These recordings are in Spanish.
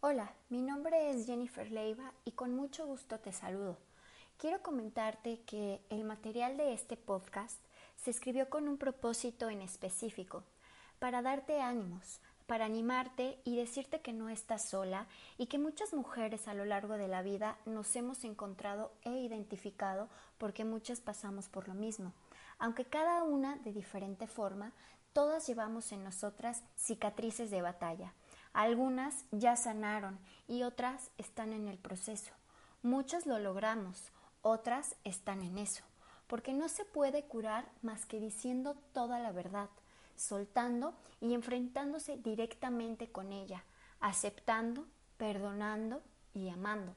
Hola, mi nombre es Jennifer Leiva y con mucho gusto te saludo. Quiero comentarte que el material de este podcast se escribió con un propósito en específico, para darte ánimos, para animarte y decirte que no estás sola y que muchas mujeres a lo largo de la vida nos hemos encontrado e identificado porque muchas pasamos por lo mismo. Aunque cada una de diferente forma, todas llevamos en nosotras cicatrices de batalla algunas ya sanaron y otras están en el proceso. Muchas lo logramos, otras están en eso, porque no se puede curar más que diciendo toda la verdad, soltando y enfrentándose directamente con ella, aceptando, perdonando y amando.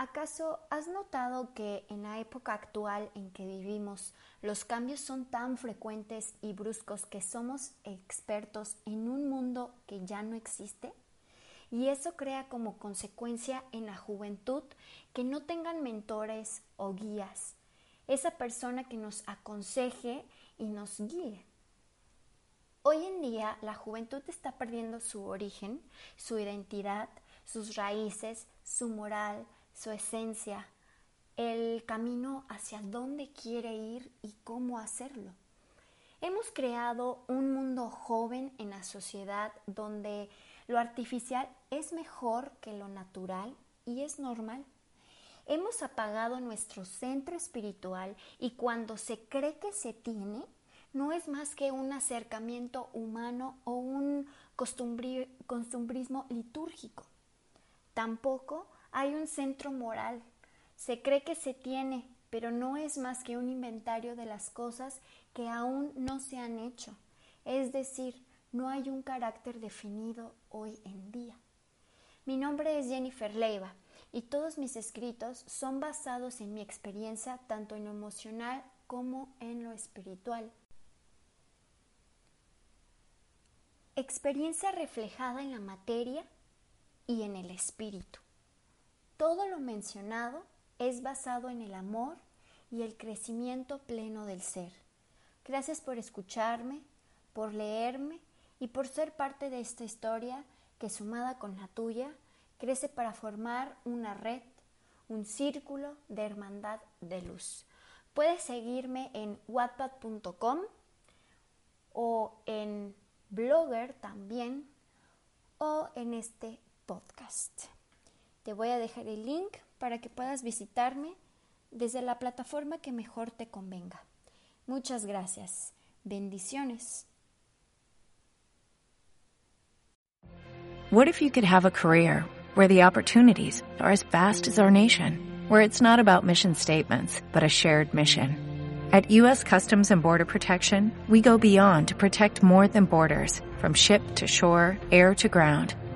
¿Acaso has notado que en la época actual en que vivimos los cambios son tan frecuentes y bruscos que somos expertos en un mundo que ya no existe? Y eso crea como consecuencia en la juventud que no tengan mentores o guías, esa persona que nos aconseje y nos guíe. Hoy en día la juventud está perdiendo su origen, su identidad, sus raíces, su moral, su esencia, el camino hacia dónde quiere ir y cómo hacerlo. Hemos creado un mundo joven en la sociedad donde lo artificial es mejor que lo natural y es normal. Hemos apagado nuestro centro espiritual y cuando se cree que se tiene, no es más que un acercamiento humano o un costumbrismo litúrgico. Tampoco hay un centro moral. Se cree que se tiene, pero no es más que un inventario de las cosas que aún no se han hecho. Es decir, no hay un carácter definido hoy en día. Mi nombre es Jennifer Leiva y todos mis escritos son basados en mi experiencia tanto en lo emocional como en lo espiritual. Experiencia reflejada en la materia y en el espíritu. Todo lo mencionado es basado en el amor y el crecimiento pleno del ser. Gracias por escucharme, por leerme y por ser parte de esta historia que sumada con la tuya crece para formar una red, un círculo de hermandad de luz. Puedes seguirme en wattpad.com o en blogger también o en este podcast. Te voy a dejar el link para que puedas visitarme desde la plataforma que mejor te convenga. Muchas gracias. Bendiciones. What if you could have a career where the opportunities are as vast as our nation, where it's not about mission statements, but a shared mission? At U.S. Customs and Border Protection, we go beyond to protect more than borders, from ship to shore, air to ground